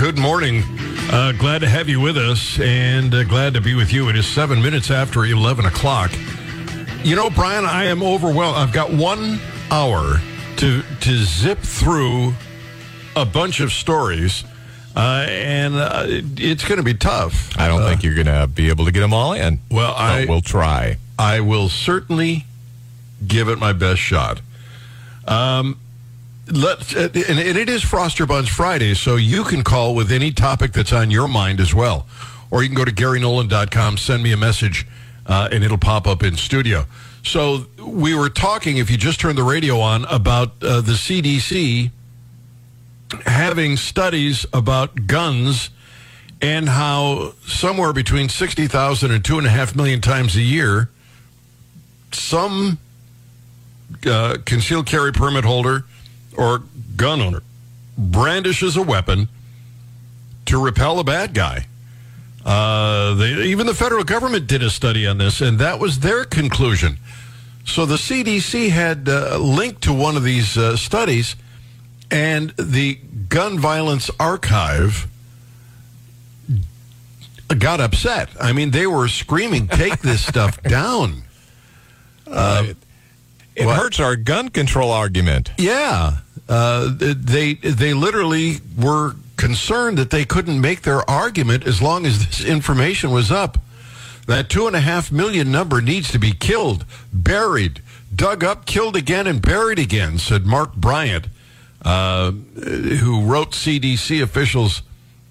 Good morning. Uh, glad to have you with us and uh, glad to be with you. It is seven minutes after 11 o'clock. You know, Brian, I am overwhelmed. I've got one hour to, to zip through a bunch of stories, uh, and uh, it's going to be tough. I don't Uh, think you're going to be able to get them all in. Well, I- we'll try. I will certainly give it my best shot. Um, let and and it is Froster Buns Friday, so you can call with any topic that's on your mind as well, or you can go to GaryNolan.com, send me a message, uh, and it'll pop up in studio. So we were talking, if you just turned the radio on, about uh, the CDC having studies about guns and how somewhere between 60,000 and 2.5 million times a year, some uh, concealed carry permit holder or gun owner brandishes a weapon to repel a bad guy. Uh, they, even the federal government did a study on this, and that was their conclusion. So the CDC had uh, linked to one of these uh, studies, and the Gun Violence Archive got upset. I mean, they were screaming, "Take this stuff down!" it what? hurts our gun control argument. Yeah, uh, they they literally were concerned that they couldn't make their argument as long as this information was up. That two and a half million number needs to be killed, buried, dug up, killed again, and buried again," said Mark Bryant, uh, who wrote CDC officials.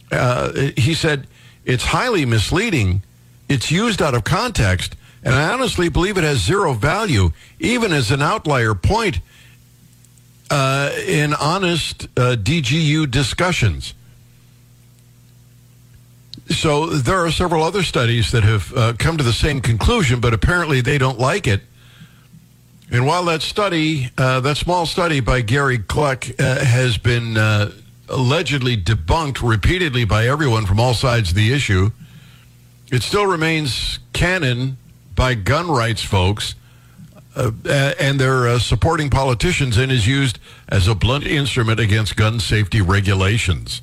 Uh, he said it's highly misleading. It's used out of context, and I honestly believe it has zero value, even as an outlier point uh, in honest uh, DGU discussions. So there are several other studies that have uh, come to the same conclusion, but apparently they don't like it. And while that study, uh, that small study by Gary Kleck, uh, has been uh, allegedly debunked repeatedly by everyone from all sides of the issue, it still remains canon by gun rights folks uh, and their uh, supporting politicians and is used as a blunt instrument against gun safety regulations.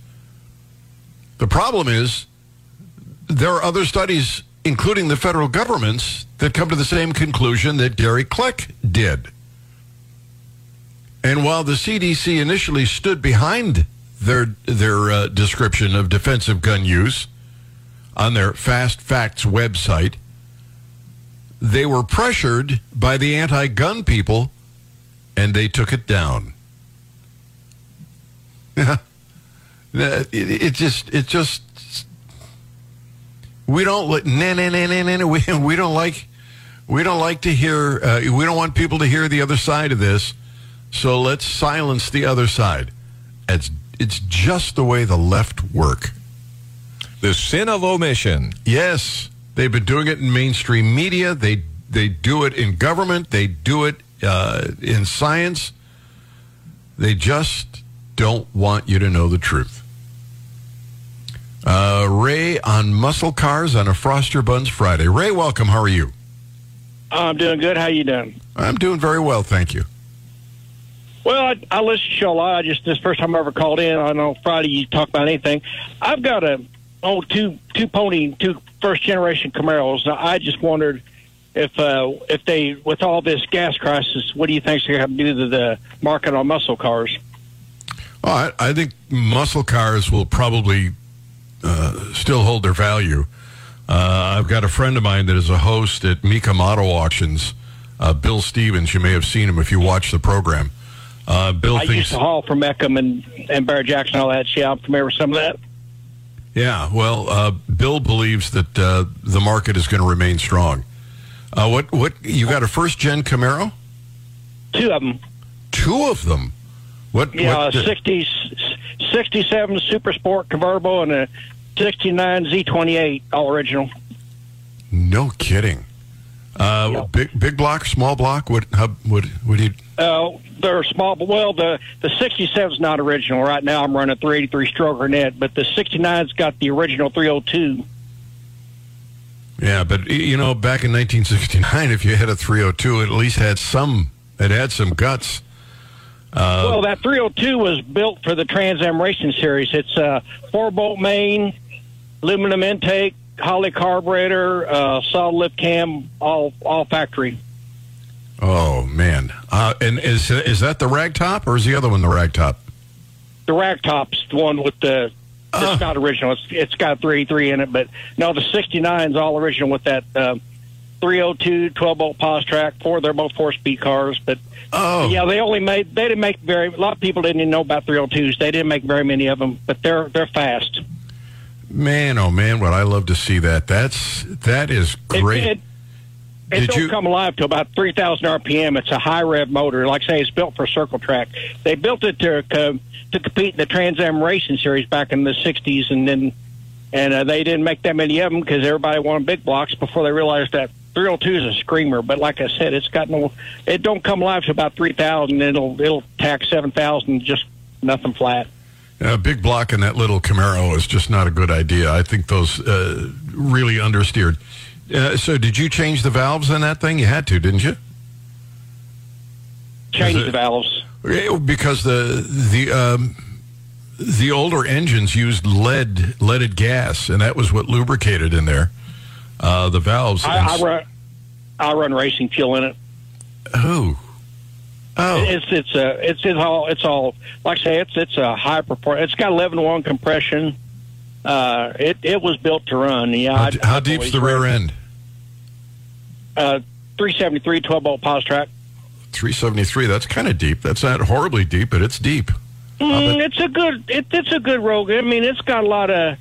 The problem is there are other studies, including the federal government's, that come to the same conclusion that Gary Kleck did. And while the CDC initially stood behind their their uh, description of defensive gun use on their Fast Facts website, they were pressured by the anti-gun people, and they took it down. It, it just it just we don't li- nah, nah, nah, nah, nah, nah, we we don't like we don't like to hear uh, we don't want people to hear the other side of this, so let's silence the other side. It's it's just the way the left work. The sin of omission. Yes, they've been doing it in mainstream media. They they do it in government. They do it uh, in science. They just don't want you to know the truth. Uh, Ray on muscle cars on a Froster Buns Friday. Ray, welcome. How are you? I'm doing good. How you doing? I'm doing very well, thank you. Well, I, I listen to you a lot. I just this first time I ever called in. I know Friday you talk about anything. I've got a oh two two pony two first generation Camaros. Now, I just wondered if uh, if they with all this gas crisis, what do you think is going to do to the market on muscle cars? Oh, I, I think muscle cars will probably uh, still hold their value. Uh, I've got a friend of mine that is a host at Mecum Auto Auctions, uh, Bill Stevens. You may have seen him if you watch the program. Uh, Bill I thinks, used to haul from Mecum and and Barrett-Jackson all that shit. I'm familiar with some of that. Yeah. Well, uh, Bill believes that uh, the market is going to remain strong. Uh, what? What? You got a first gen Camaro? Two of them. Two of them. What? Yeah, what a 60, 67 Super Sport convertible and a 69 Z28, all original. no kidding. Uh. Big big block, small block. What? How, what? What do you? Uh, they're small, but well, the the 67 is not original. Right now, I'm running a 383 stroker net, but the 69's got the original 302. Yeah, but you know, back in 1969, if you had a 302, it at least had some. It had some guts. well, that 302 was built for the Trans Am Racing Series. It's a four bolt main, aluminum intake, Holley carburetor, uh, solid lift cam, all all factory. Oh man! Uh, and is is that the ragtop or is the other one the ragtop? The ragtop's the one with the. Uh. It's not original. It's it's got 383 in it, but no, the 69 is all original with that uh, 302 12 bolt pos track. Four, they're both four speed cars, but Oh, yeah, they only made they didn't make very. A lot of people didn't even know about 302s. They didn't make very many of them, but they're they're fast. man! Oh man! Would I love to see that? That's that is great. It, it, Did don't you- come alive to about 3,000 RPM. It's a high rev motor. Like I say, it's built for circle track. They built it to co- to compete in the Trans Am Racing Series back in the 60s, and then and uh, they didn't make that many of them because everybody wanted big blocks before they realized that 302 is a screamer. But like I said, it's got no. It don't come alive to about 3,000. It'll it'll tach 7,000 just nothing flat. A big block in that little Camaro is just not a good idea. I think those uh, really understeered. Uh, so, did you change the valves in that thing? You had to, didn't you? Change it- the valves. Because the the um, the older engines used lead leaded gas, and that was what lubricated in there. Uh, the valves. I, I run I run racing fuel in it. oh, oh, It's it's uh, it's it's all it's all like I say it's it's a high proport. It's got eleven one compression. Uh, it it was built to run. Yeah, how, how deep's the rear end? Uh, 373 12 bolt pos track. Three seventy three. That's kind of deep. That's not horribly deep, but it's deep. Mm, it's a good it, it's a good road. I mean, it's got a lot of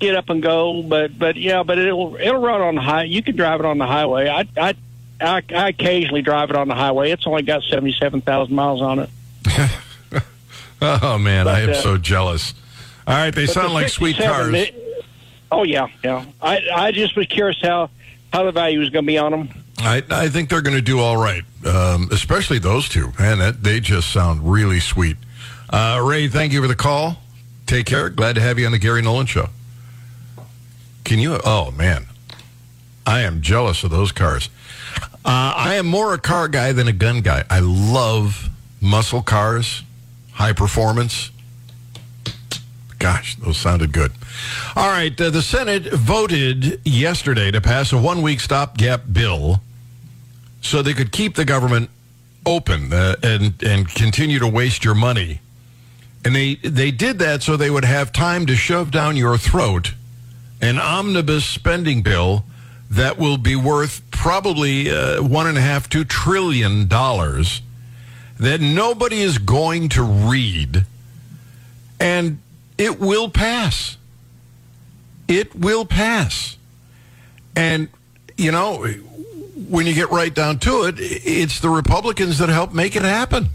get up and go, but but yeah, but it'll it'll run on the high. You can drive it on the highway. I I I, I occasionally drive it on the highway. It's only got seventy seven thousand miles on it. Oh man, I am uh, so jealous. All right, they But sound the like sweet cars. it- oh yeah, yeah. I I just was curious how how the value was going to be on them. I, I think they're going to do all right, um, especially those two. Man, that, they just sound really sweet. Uh, Ray, thank you for the call. Take care. Glad to have you on the Gary Nolan Show. Can you? Oh, man. I am jealous of those cars. Uh, I am more a car guy than a gun guy. I love muscle cars, high performance. Gosh, those sounded good. All right, uh, the Senate voted yesterday to pass a one week stopgap bill so they could keep the government open uh, and, and continue to waste your money. And they, they did that so they would have time to shove down your throat an omnibus spending bill that will be worth probably uh, one and a half, two trillion dollars that nobody is going to read. And it will pass. It will pass. And, you know, when you get right down to it, it's the Republicans that help make it happen.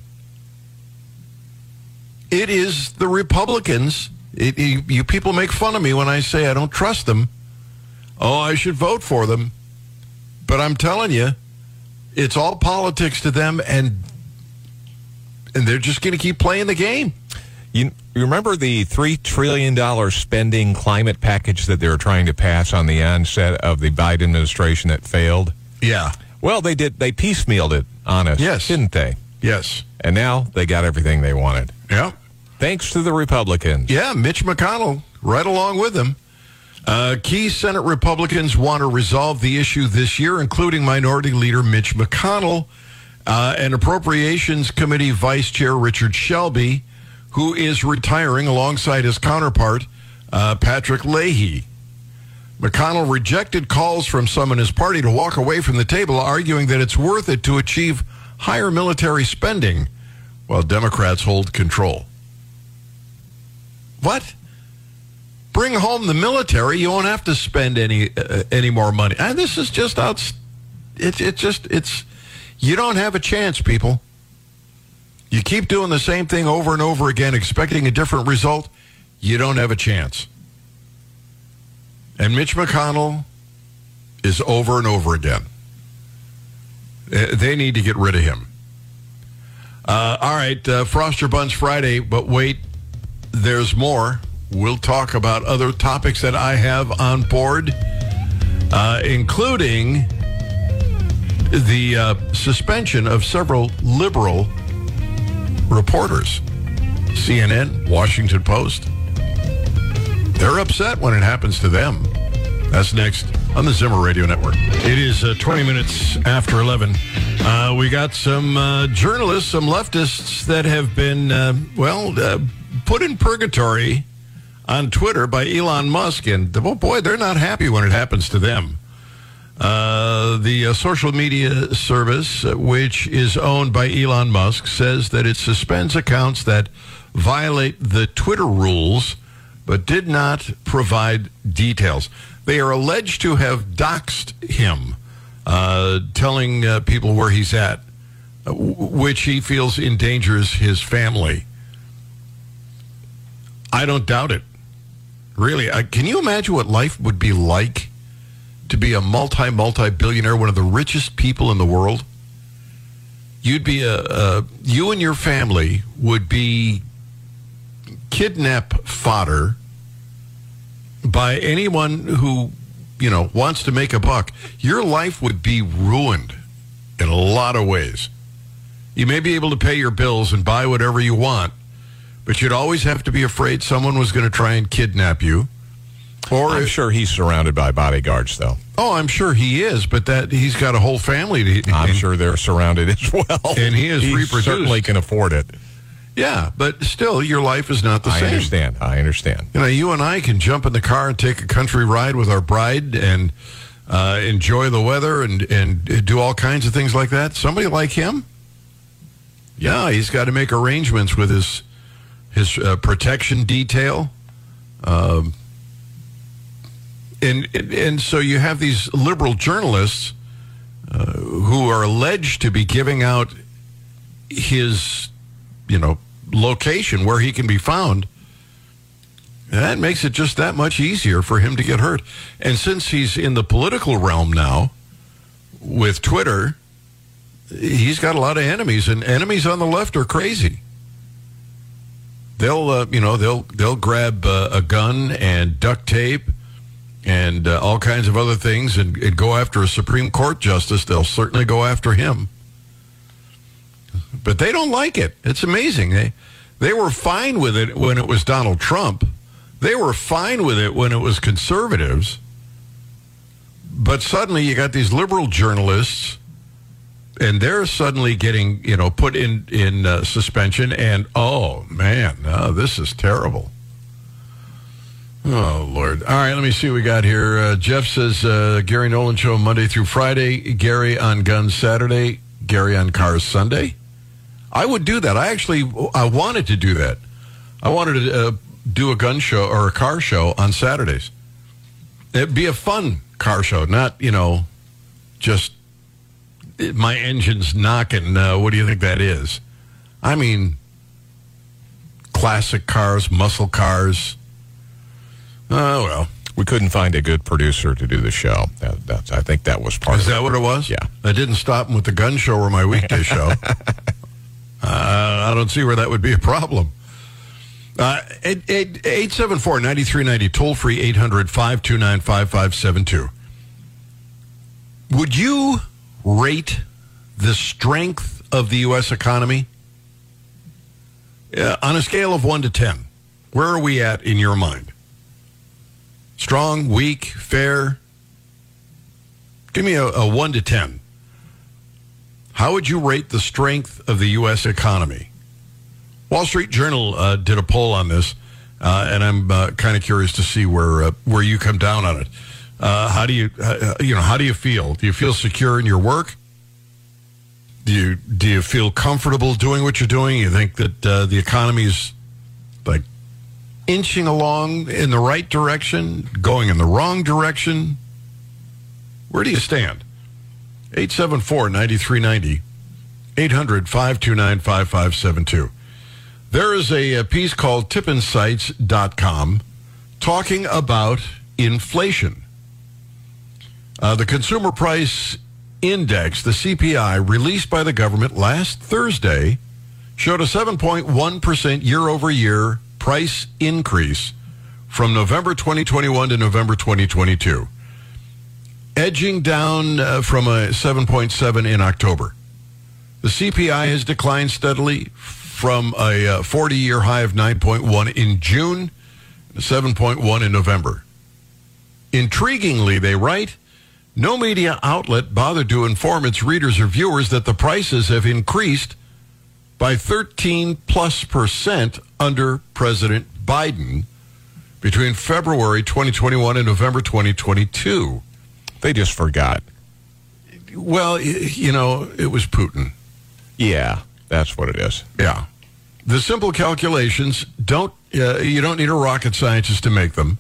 It is the Republicans. It, you, you people make fun of me when I say I don't trust them. Oh, I should vote for them. But I'm telling you, it's all politics to them, and and they're just going to keep playing the game. You, you remember the $3 trillion spending climate package that they were trying to pass on the onset of the Biden administration that failed? Yeah. Well, they did. They piecemealed it on us, Yes. didn't they? Yes. And now they got everything they wanted. Yeah. Thanks to the Republicans. Yeah, Mitch McConnell right along with them. Uh, key Senate Republicans want to resolve the issue this year, including Minority Leader Mitch McConnell uh, and Appropriations Committee Vice Chair Richard Shelby, who is retiring alongside his counterpart, uh, Patrick Leahy. McConnell rejected calls from some in his party to walk away from the table, arguing that it's worth it to achieve higher military spending while Democrats hold control. What? Bring home the military. You won't have to spend any uh, any more money. And this is just out. It it just it's you don't have a chance, people. You keep doing the same thing over and over again, expecting a different result. You don't have a chance. And Mitch McConnell is over and over again. Uh, They need to get rid of him. Uh, all right, uh, Froster Buns Friday, but wait, there's more. We'll talk about other topics that I have on board, uh, including the uh, suspension of several liberal reporters. CNN, Washington Post. They're upset when it happens to them. That's next on the Zimmer Radio Network. It is uh, 20 minutes after 11. Uh, we got some uh, journalists, some leftists that have been, uh, well, uh, put in purgatory on Twitter by Elon Musk. And, oh boy, they're not happy when it happens to them. Uh, the uh, social media service, uh, which is owned by Elon Musk, says that it suspends accounts that violate the Twitter rules, but did not provide details. They are alleged to have doxed him, uh, telling uh, people where he's at, uh, which he feels endangers his family. I don't doubt it. Really, can you imagine what life would be like to be a multi multi billionaire, one of the richest people in the world? You'd be a, a you and your family would be kidnap fodder by anyone who you know wants to make a buck. Your life would be ruined in a lot of ways. You may be able to pay your bills and buy whatever you want, but you'd always have to be afraid someone was going to try and kidnap you. Or I'm sure he's surrounded by bodyguards, though. oh, I'm sure he is, but that he's got a whole family. To, I'm and- sure they're surrounded as well. And he is reproduced. certainly can afford it. Yeah, but still, your life is not the I same. I understand. I understand. You know, you and I can jump in the car and take a country ride with our bride and uh, enjoy the weather and and do all kinds of things like that. Somebody like him, yeah, he's got to make arrangements with his his uh, protection detail. Um, and, and so you have these liberal journalists uh, who are alleged to be giving out his, you know, location where he can be found. That makes it just that much easier for him to get hurt. And since he's in the political realm now with Twitter, he's got a lot of enemies, and enemies on the left are crazy. They'll, uh, you know, they'll they'll grab uh, a gun and duct tape and uh, all kinds of other things and, and go after a Supreme Court justice. They'll certainly go after him. But they don't like it. It's amazing. They they were fine with it when it was Donald Trump. They were fine with it when it was conservatives. But suddenly you got these liberal journalists and they're suddenly getting, you know, put in in uh, suspension and oh man, oh, this is terrible. Oh Lord! All right, let me see what we got here. Uh, Jeff says uh, Gary Nolan show Monday through Friday. Gary on guns Saturday. Gary on cars Sunday. I would do that. I actually I wanted to do that. I wanted to uh, do a gun show or a car show on Saturdays. It'd be a fun car show, not you know, just eh, my engine's knocking. Uh, what do you think that is? I mean, classic cars, muscle cars. Oh well, We couldn't find a good producer to do the show. That, that's, I think that was part is of that it. what it was? Yeah. I didn't stop him with the gun show or my weekday show. uh, I don't see where that would be a problem. Uh, 874-9390, toll free 800-529-5572. Would you rate the strength of the U.S. economy uh, on a scale of 1 to 10? Where are we at in your mind? Strong, weak, fair? Give me a, a 1 to 10. How would you rate the strength of the U.S. economy? Wall Street Journal uh, did a poll on this, uh, and I'm uh, kind of curious to see where uh, where you come down on it. Uh, how do you uh, you know how do you feel? Do you feel secure in your work? Do you do you feel comfortable doing what you're doing? You think that the is like inching along in the right direction, going in the wrong direction? Where do you stand? 874 9390, 800 529 5572. There is a, a piece called tippinsights.com talking about inflation. Uh, the Consumer Price Index, the CPI, released by the government last Thursday, showed a 7.1% year over year price increase from November 2021 to November 2022 edging down uh, from a 7.7 in October. The CPI has declined steadily from a 40 year high of 9.1 in June, 7.1 in November. Intriguingly, they write, no media outlet bothered to inform its readers or viewers that the prices have increased by 13 plus percent under President Biden between February 2021 and November 2022. They just forgot. Well, you know, it was Putin. Yeah, that's what it is. Yeah. The simple calculations don't uh, you don't need a rocket scientist to make them.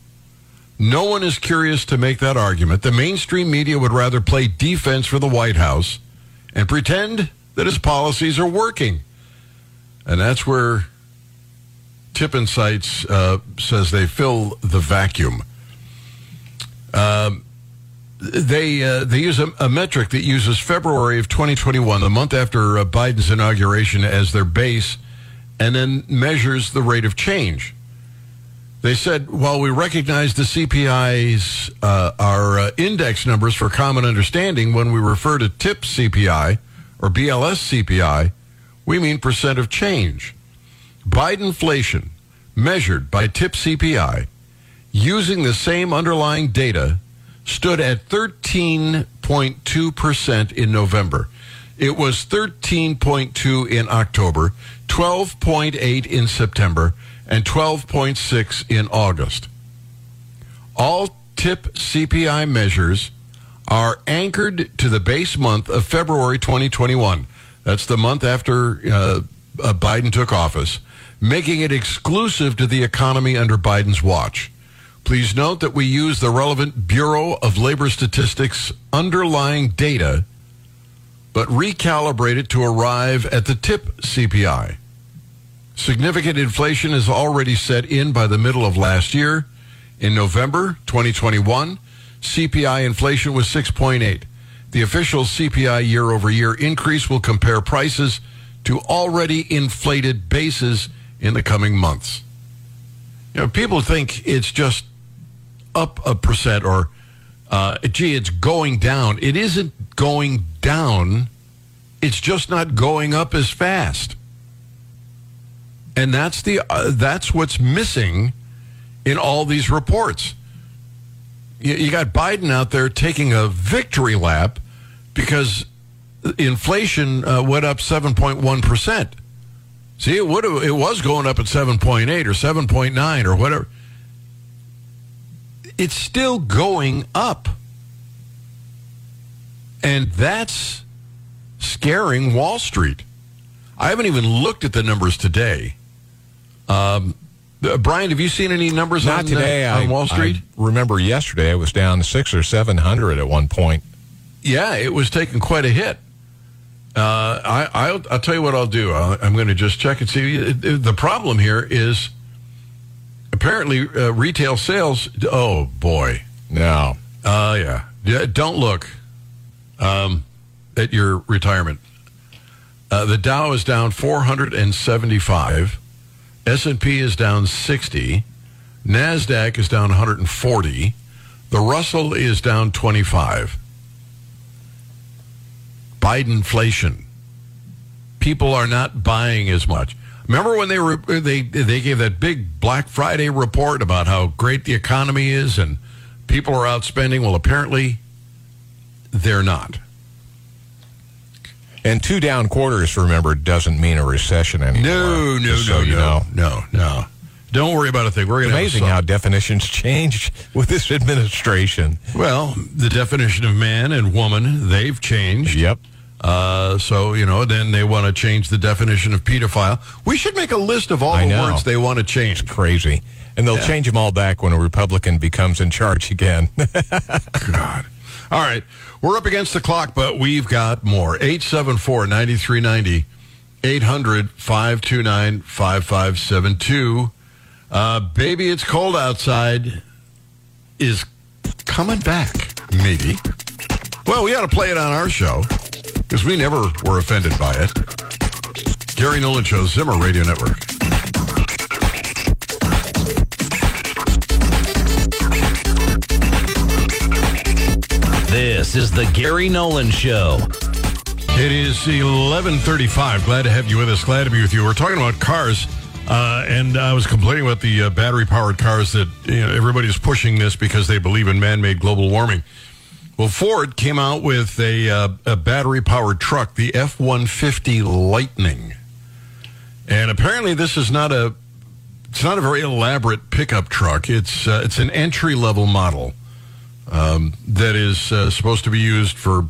No one is curious to make that argument. The mainstream media would rather play defense for the White House and pretend that his policies are working. And that's where TIPP Insights uh, says they fill the vacuum. Um, they uh, they use a, a metric that uses February of 2021, the month after uh, Biden's inauguration, as their base, and then measures the rate of change. They said while we recognize the CPI's uh, our uh, index numbers for common understanding when we refer to TIPP CPI or BLS CPI, we mean percent of change. Bidenflation measured by TIPP CPI using the same underlying data stood at 13.2% in November. It was 13.2 in October, 12.8 in September, and 12.6 in August. All TIPP CPI measures are anchored to the base month of February 2021. That's the month after uh, uh, Biden took office, making it exclusive to the economy under Biden's watch. Please note that we use the relevant Bureau of Labor Statistics underlying data, but recalibrate it to arrive at the TIPP CPI. Significant inflation is already set in by the middle of last year. In November 2021, CPI inflation was 6.8. The official CPI year over year increase will compare prices to already inflated bases in the coming months. You know, people think it's just up a percent or, uh, gee, it's going down. It isn't going down. It's just not going up as fast. And that's the uh, that's what's missing in all these reports. You, you got Biden out there taking a victory lap because inflation uh, went up 7.1 percent. See, it would it was going up at 7.8 or 7.9 or whatever. It's still going up. And that's scaring Wall Street. I haven't even looked at the numbers today. Um, uh, Brian, have you seen any numbers Not on, uh, today. on I, Wall Street? I remember yesterday it was down six or seven hundred at one point. Yeah, it was taking quite a hit. Uh, I, I'll, I'll tell you what I'll do. i I'm going to just check and see. The problem here is apparently uh, retail sales. Oh boy. No, Uh, yeah. yeah. Don't look um, at your retirement. Uh, the Dow is down 475. S&P is down 60. NASDAQ is down 140. The Russell is down 25. Bidenflation. People are not buying as much. Remember when they were they they gave that big Black Friday report about how great the economy is and people are out spending? Well, apparently they're not. and two down quarters. Remember, doesn't mean a recession anymore. No, no, just no, so you no, know. no, no. Don't worry about a thing. We're going to Amazing how definitions change with this administration. well the definition of man and woman they've changed. Yep. Uh, so you know, then they want to change the definition of pedophile. We should make a list of all I the know. words they want to change. Crazy. And they'll change them all back when a Republican becomes in charge again. God. All right. We're up against the clock, but we've got more. 874 9390 800 529 5572. Uh, Baby, it's cold outside is coming back, maybe. Well, we ought to play it on our show because we never were offended by it. Gary Nolan Show, Zimmer Radio Network. This is the Gary Nolan Show. It is 11:35. Glad to have you with us. Glad to be with you. We're talking about cars, uh, and I was complaining about the uh, battery-powered cars that you know everybody's pushing this because they believe in man-made global warming. Well, Ford came out with a, uh, a battery-powered truck, the F-150 Lightning, and apparently this is not a it's not a very elaborate pickup truck. It's uh, it's an entry-level model um, that is uh, supposed to be used for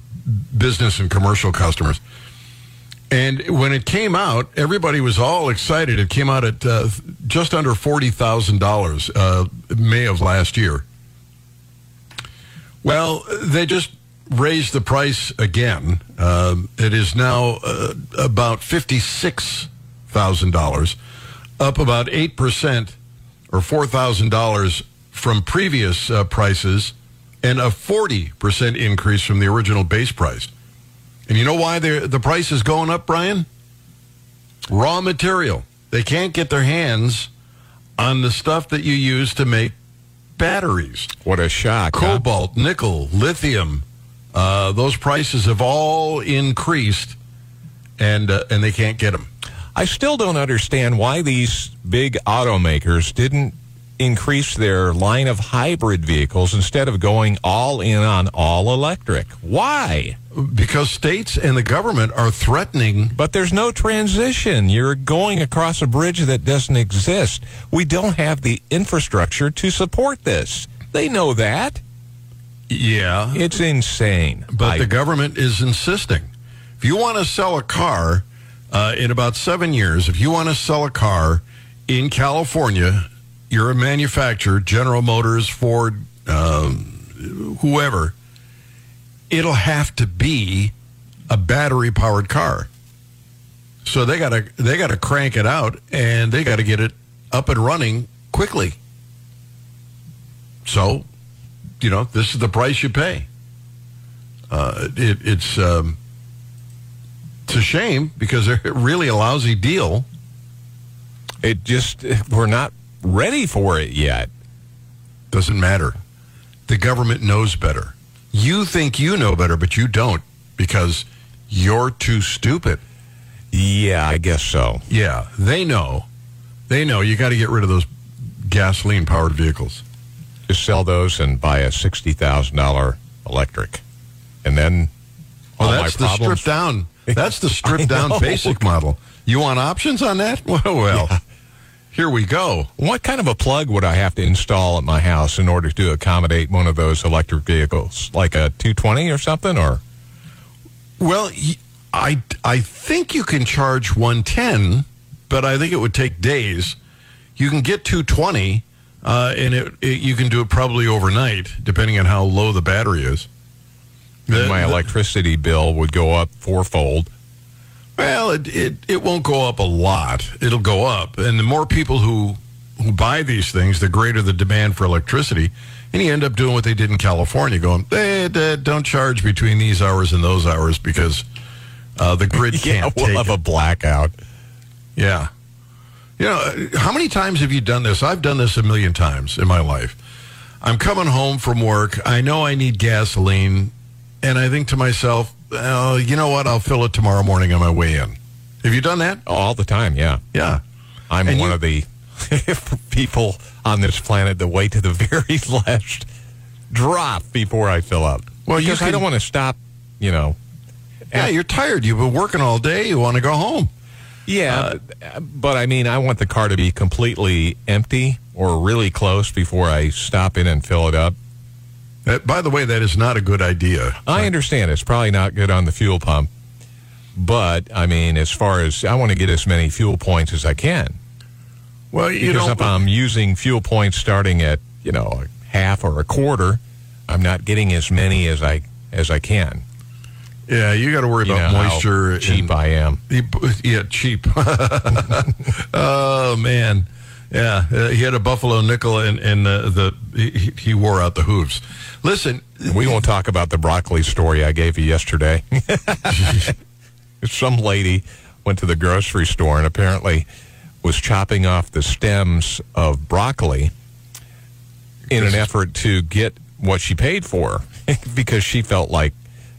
business and commercial customers. And when it came out, everybody was all excited. It came out at uh, just under forty thousand uh, dollars May of last year. Well, they just raised the price again. Um, it is now uh, about fifty six thousand dollars, up about eight percent, or four thousand dollars from previous uh, prices and a 40% increase from the original base price. And you know why the price is going up, Brian? Raw material. They can't get their hands on the stuff that you use to make batteries. What a shock. Cobalt, huh? nickel, lithium. Uh, those prices have all increased, and uh, and they can't get them. I still don't understand why these big automakers didn't increase their line of hybrid vehicles instead of going all in on all electric. Why? Because states and the government are threatening. But there's no transition. You're going across a bridge that doesn't exist. We don't have the infrastructure to support this. They know that. Yeah. It's insane. But I, the government is insisting. If you want to sell a car uh, in about seven years, if you want to sell a car in California, you're a manufacturer, General Motors, Ford, um, whoever, it'll have to be a battery powered car. So they got to they got to crank it out and they got to get it up and running quickly. So, you know, this is the price you pay. Uh, it, it's um, it's a shame because they're really a lousy deal. It just we're not ready for it yet. Doesn't matter. The government knows better. You think you know better, but you don't because you're too stupid. Yeah, I guess so. Yeah, they know. They know you got to get rid of those gasoline powered vehicles. Just sell those and buy a $60,000 electric. And then well, that's the stripped down. That's the stripped down basic model. You want options on that? Well, well. Yeah. Here we go. What kind of a plug would I have to install at my house in order to accommodate one of those electric vehicles? Like a 220 or something or Well, I I think you can charge 110, but I think it would take days. You can get 220 uh, and it, it, you can do it probably overnight depending on how low the battery is. The, my electricity bill would go up fourfold. Well, it, it, it won't go up a lot. It'll go up. And the more people who, who buy these things, the greater the demand for electricity. And you end up doing what they did in California, going, hey, don't charge between these hours and those hours because uh, the grid can't yeah, we'll have it. a blackout. Yeah. You know, uh, how many times have you done this? I've done this a million times in my life. I'm coming home from work. I know I need gasoline. And I think to myself, uh, you know what? I'll fill it tomorrow morning on my way in. Have you done that? All the time, yeah. Yeah. I'm and one you, of the people on this planet that wait to the very last drop before I fill up. Well, because can, I don't want to stop, you know. Yeah, you're tired. You've been working all day. You want to go home. Yeah, uh, but I mean, I want the car to be completely empty or really close before I stop in and fill it up. Uh, by the way, that is not a good idea. I understand it's probably not good on the fuel pump, but I mean, as far as I want to get as many fuel points as I can. Well, you because if I'm using fuel points starting at you know a half or a quarter, I'm not getting as many as I as I can. Yeah, you got to worry you about moisture. cheap and, I am. Yeah, cheap. oh man. Yeah, uh, he had a buffalo nickel, and and uh, the he, he, wore out the hooves. Listen, we won't talk about the broccoli story I gave you yesterday. Some lady went to the grocery store and apparently was chopping off the stems of broccoli in an effort to get what she paid for, because she felt like,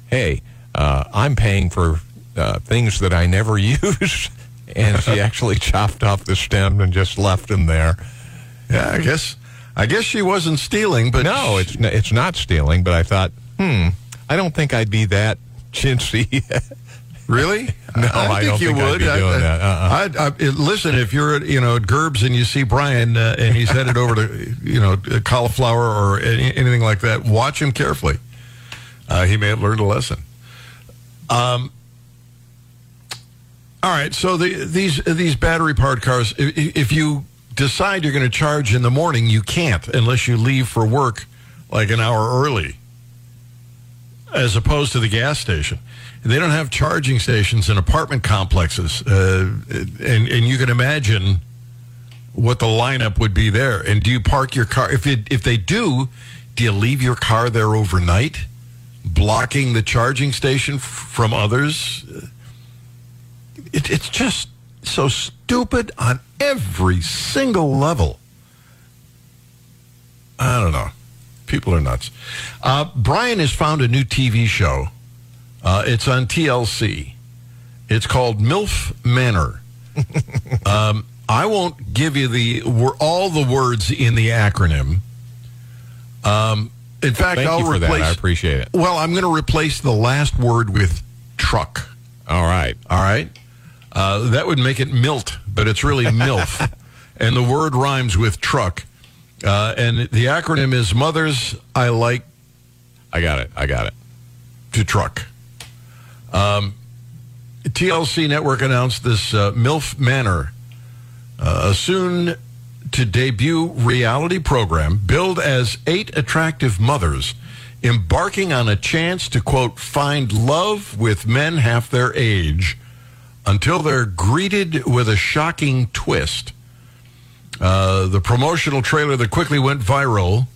hey, uh, I'm paying for uh, things that I never use. And she actually chopped off the stem and just left him there. Yeah, I guess I guess she wasn't stealing, but No, it's n- it's not stealing. But I thought, hmm, I don't think I'd be that chintzy. Really? No, I don't think I'd be doing that. Uh-uh. I, I, I- listen, if you're at you know at Gerbes and you see Brian uh, and he's headed over to you know cauliflower or any, anything like that, watch him carefully. Uh, he may have learned a lesson. Um. All right, so the, these these battery powered cars, i- i- if you decide you're going to charge in the morning, you can't unless you leave for work like an hour early as opposed to the gas station. They don't have charging stations in apartment complexes, uh, and and you can imagine what the lineup would be there. And do you park your car? If it, if they do, do you leave your car there overnight, blocking the charging station f- from others? It, it's just so stupid on every single level. I don't know. People are nuts. Uh, Brian has found a new TV show. Uh, it's on TLC. It's called MILF Manor. um, I won't give you the all the words in the acronym. Um, in fact, Thank I'll you for replace. that. I appreciate it. well, I'm going to replace the last word with truck. All right. All right. Uh, that would make it milt, but it's really MILF. and the word rhymes with truck. Uh, and the acronym is Mothers I Like I got it. I got it. to Truck. Um, TLC Network announced this uh, MILF Manor, uh, a soon to debut reality program billed as eight attractive mothers embarking on a chance to, quote, find love with men half their age until they're greeted with a shocking twist. Uh, the promotional trailer that quickly went viral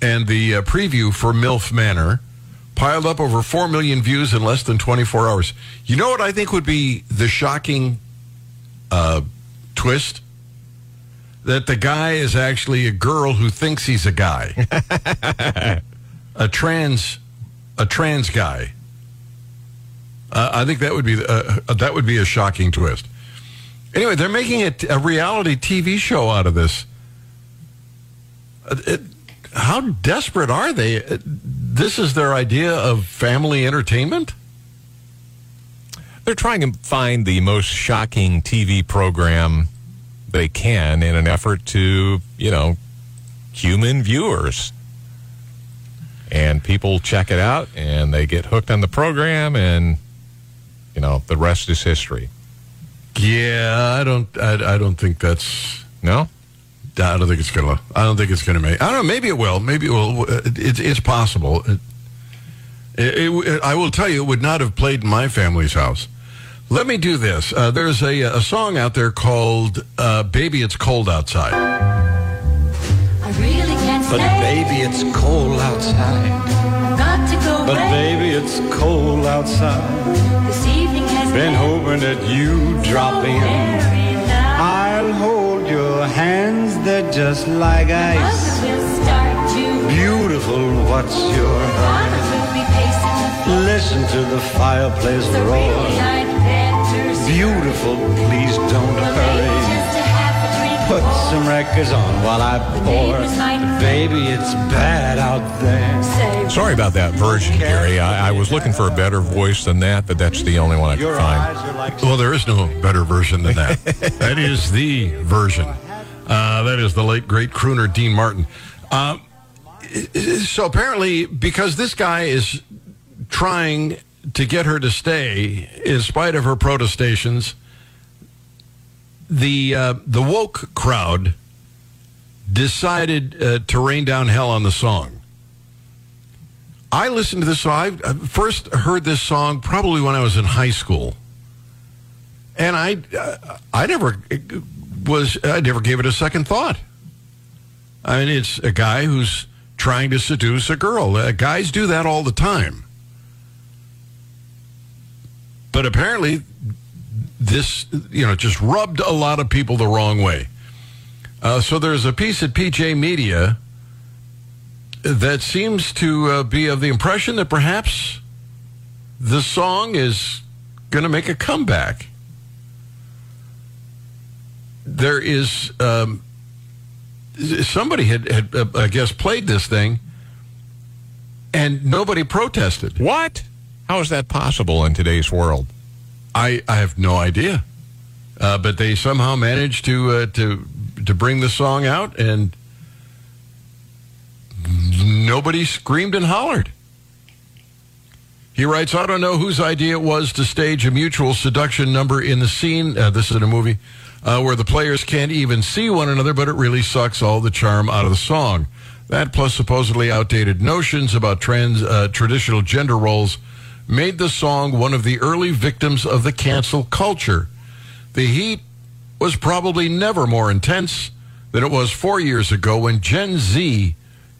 and the uh, preview for MILF Manor piled up over 4 million views in less than 24 hours. You know what I think would be the shocking uh, twist? That the guy is actually a girl who thinks he's a guy. a trans a trans guy. Uh, I think that would be uh, that would be a shocking twist. Anyway, they're making a reality TV show out of this. Uh, it- how desperate are they? Uh, This is their idea of family entertainment. They're trying to find the most shocking TV program they can in an effort to, you know, human viewers. And people check it out and they get hooked on the program and you know, the rest is history. Yeah, I don't. I, I don't think that's. No? I don't think it's gonna. I don't think it's gonna make. I don't know. Maybe it will. Maybe it will. It's it's possible. It, it, it- I will tell you, it would not have played in my family's house. Let me do this. Uh, there's a a song out there called uh, "Baby It's Cold Outside." I really can't say But baby, it's cold outside. Got to go But away. baby, it's cold outside. Been hoping that you drop in. I'll hold your hands, they're just like ice. Beautiful, what's your. Listen to the fireplace roar. Beautiful, please Put some records on while I pour. Baby, it's bad out there. Sorry about that version, Gary. I, I was looking for a better voice than that, but that's the only one I could find. like Well, there is no better version than that. that is the version. Uh, that is the late great crooner Dean Martin. Um, so apparently, because this guy is trying to get her to stay in spite of her protestations, the uh, the woke crowd decided uh, to rain down hell on the song. I listened to this song. I first heard this song probably when I was in high school and I, uh, I never was, I never gave it a second thought. I mean, it's a guy who's trying to seduce a girl. Uh, guys do that all the time. But apparently, this, you know, just rubbed a lot of people the wrong way. Uh, so there's a piece at PJ Media that seems to uh, be of the impression that perhaps the song is going to make a comeback. There is um, somebody had, had uh, I guess, played this thing, and nobody protested. What? How is that possible in today's world? I, I have no idea, uh, but they somehow managed to uh, to to bring the song out, and nobody screamed and hollered. He writes, I don't know whose idea it was to stage a mutual seduction number in the scene. Uh, this is in a movie uh, where the players can't even see one another, but it really sucks all the charm out of the song. That plus supposedly outdated notions about trans uh, traditional gender roles made the song one of the early victims of the cancel culture. The heat was probably never more intense than it was four years ago when Gen Z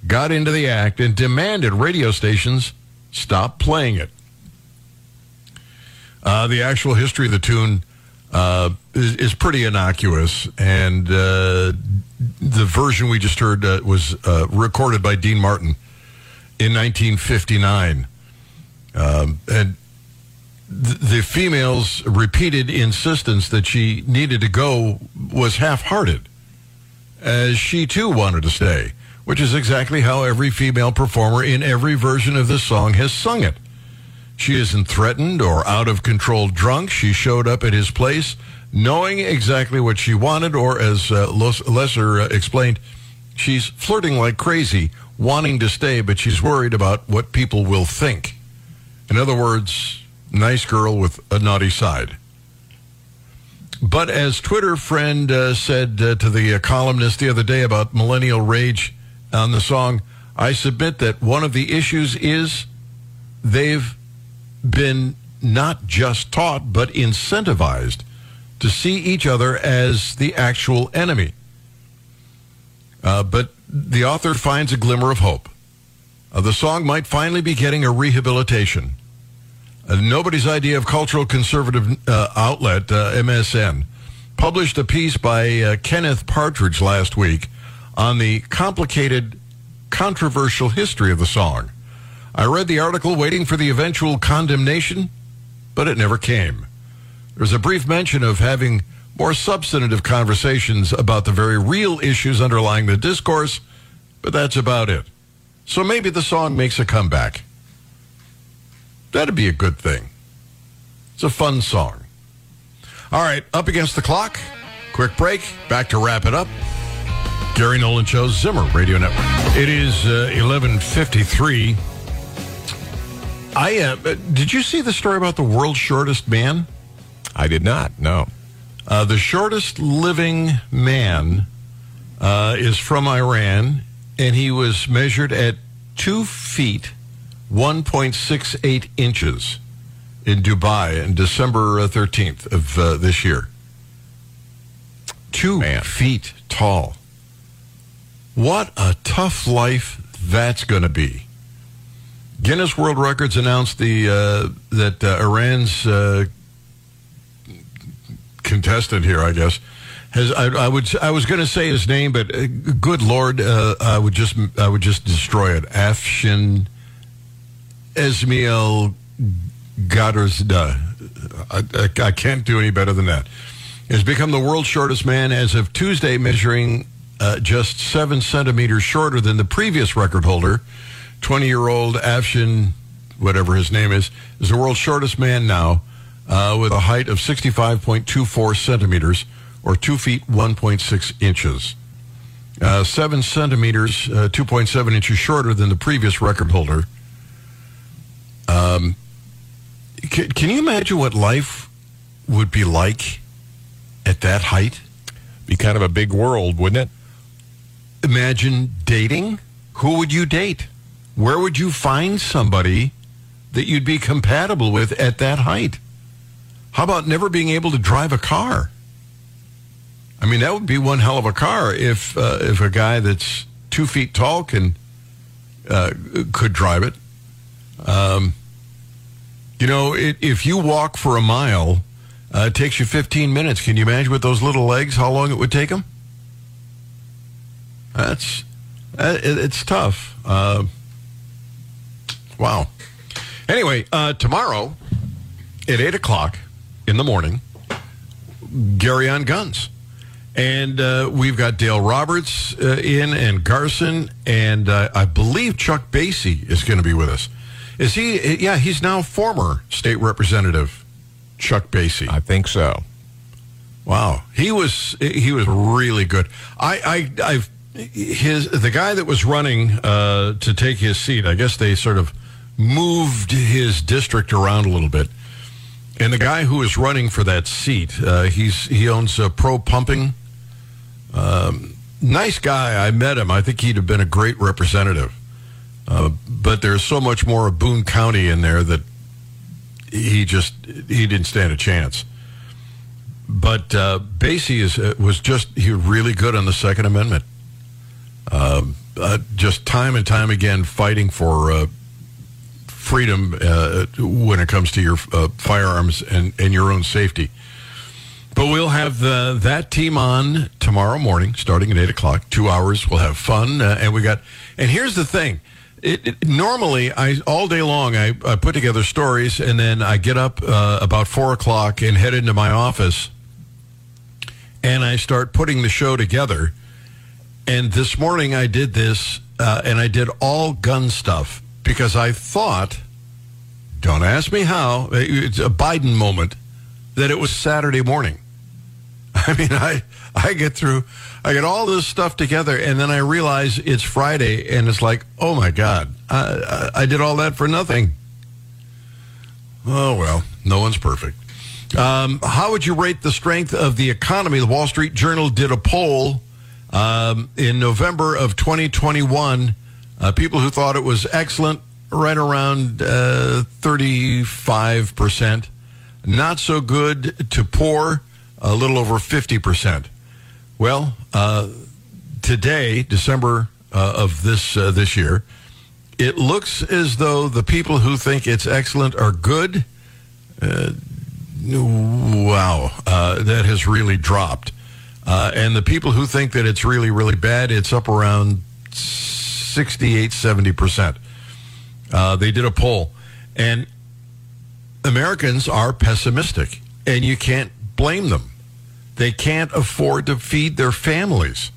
got into the act and demanded radio stations stop playing it. Uh, the actual history of the tune uh, is, is pretty innocuous, and uh, the version we just heard uh, was uh, recorded by Dean Martin in 1959. Um, and th- the female's repeated insistence that she needed to go was half-hearted, as she too wanted to stay which is exactly how every female performer in every version of this song has sung it. She isn't threatened or out of control drunk. She showed up at his place knowing exactly what she wanted, or as uh, Loesser uh, explained, she's flirting like crazy, wanting to stay, but she's worried about what people will think. In other words, nice girl with a naughty side. But as Twitter friend uh, said uh, to the uh, columnist the other day about millennial rage, on the song, I submit that one of the issues is they've been not just taught, but incentivized to see each other as the actual enemy. Uh, but the author finds a glimmer of hope. Uh, the song might finally be getting a rehabilitation. Uh, nobody's idea of cultural conservative uh, outlet, uh, MSN, published a piece by uh, Kenneth Partridge last week on the complicated, controversial history of the song. I read the article waiting for the eventual condemnation, but it never came. There's a brief mention of having more substantive conversations about the very real issues underlying the discourse, but that's about it. So maybe the song makes a comeback. That'd be a good thing. It's a fun song. All right, up against the clock. Quick break. Back to wrap it up. Gary Nolan Show, Zimmer Radio Network. It is uh, 1153. I uh, Did you see the story about the world's shortest man? I did not, no. Uh, the shortest living man uh, is from Iran, and he was measured at two feet, 1.68 inches in Dubai on December 13th of uh, this year. Two Man. feet tall. What a tough life that's going to be. Guinness World Records announced the uh, that uh, Iran's uh, contestant here, I guess, I, I would I was going to say his name, but uh, good lord, uh, I would just I would just destroy it. Afshin Esmail Gadrzda. I, I, I can't do any better than that. Has become the world's shortest man as of Tuesday, measuring uh, just seven centimeters shorter than the previous record holder. 20 year old Afshin, whatever his name is, is the world's shortest man now uh, with a height of 65.24 centimeters or 2 feet 1.6 inches. Uh, 7 centimeters, uh, 2.7 inches shorter than the previous record holder. Um, can, can you imagine what life would be like at that height? Be kind of a big world, wouldn't it? imagine dating. Who would you date? Where would you find somebody that you'd be compatible with at that height? How about never being able to drive a car? I mean, that would be one hell of a car if uh, if a guy that's two feet tall can uh, could drive it. Um, you know, it, if you walk for a mile, uh, it takes you 15 minutes. Can you imagine with those little legs how long it would take them? That's uh, it, it's tough. Uh, wow. Anyway, uh, tomorrow at eight o'clock, in the morning, Gary on Guns. And uh, we've got Dale Roberts uh, in and Garson, and uh, I believe Chuck Basye is going to be with us. Is he? Yeah, he's now former state representative Chuck Basye. I think so. Wow, he was he was really good. I I I've his the guy that was running uh, to take his seat. I guess they sort of moved his district around a little bit. And the guy who is running for that seat, uh, he's he owns a pro pumping. Um, nice guy. I met him. I think he'd have been a great representative. Uh, but there's so much more of Boone County in there that he just he didn't stand a chance. But uh, Basye is uh, was just he was really good on the Second Amendment. Um, uh, just time and time again fighting for uh, freedom uh, when it comes to your firearms and, and your own safety. But we'll have the, that team on tomorrow morning, starting at eight o'clock. Two hours. We'll have fun, uh, and we got. And here's the thing: it, it, normally, I all day long, I, I put together stories, and then I get up uh, about four o'clock and head into my office, and I start putting the show together. And this morning, I did this, uh, and I did all gun stuff because I thought, don't ask me how, it's a Biden moment, that it was Saturday morning. I mean, I I get through, I get all this stuff together, and then I realize it's Friday, and it's like, oh my God, I, I, I did all that for nothing. Oh well, no one's perfect. Um, how would you rate the strength of the economy? The Wall Street Journal did a poll um, in November of 2021. Uh, people who thought it was excellent, right around uh, 35%. Not so good to poor, a little over 50%. Well, uh, today, December uh, of this uh, this year, it looks as though the people who think it's excellent are good. Uh, wow, uh, that has really dropped. Uh, and the people who think that it's really, really bad, it's up around 68, 70%. Uh, they did a poll. And Americans are pessimistic, and you can't blame them. They can't afford to feed their families.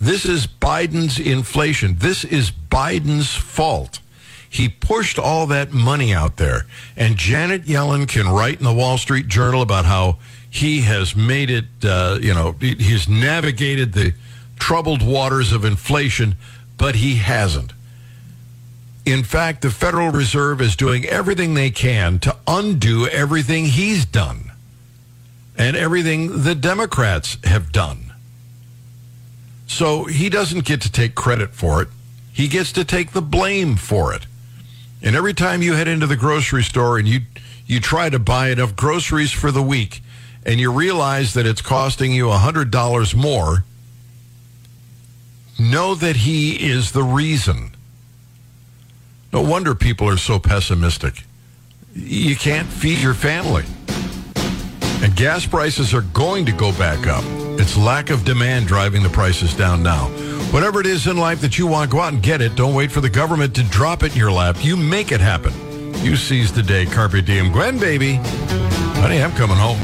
This is Biden's inflation. This is Biden's fault. He pushed all that money out there. And Janet Yellen can write in the Wall Street Journal about how he has made it, uh, you know, he's navigated the troubled waters of inflation, but he hasn't. In fact, the Federal Reserve is doing everything they can to undo everything he's done and everything the Democrats have done. So he doesn't get to take credit for it. He gets to take the blame for it. And every time you head into the grocery store and you you try to buy enough groceries for the week and you realize that it's costing you $100 more, know that he is the reason. No wonder people are so pessimistic. You can't feed your family. And gas prices are going to go back up. It's lack of demand driving the prices down now. Whatever it is in life that you want, go out and get it. Don't wait for the government to drop it in your lap. You make it happen. You seize the day. Carpe diem. Gwen, baby. Honey, I'm coming home.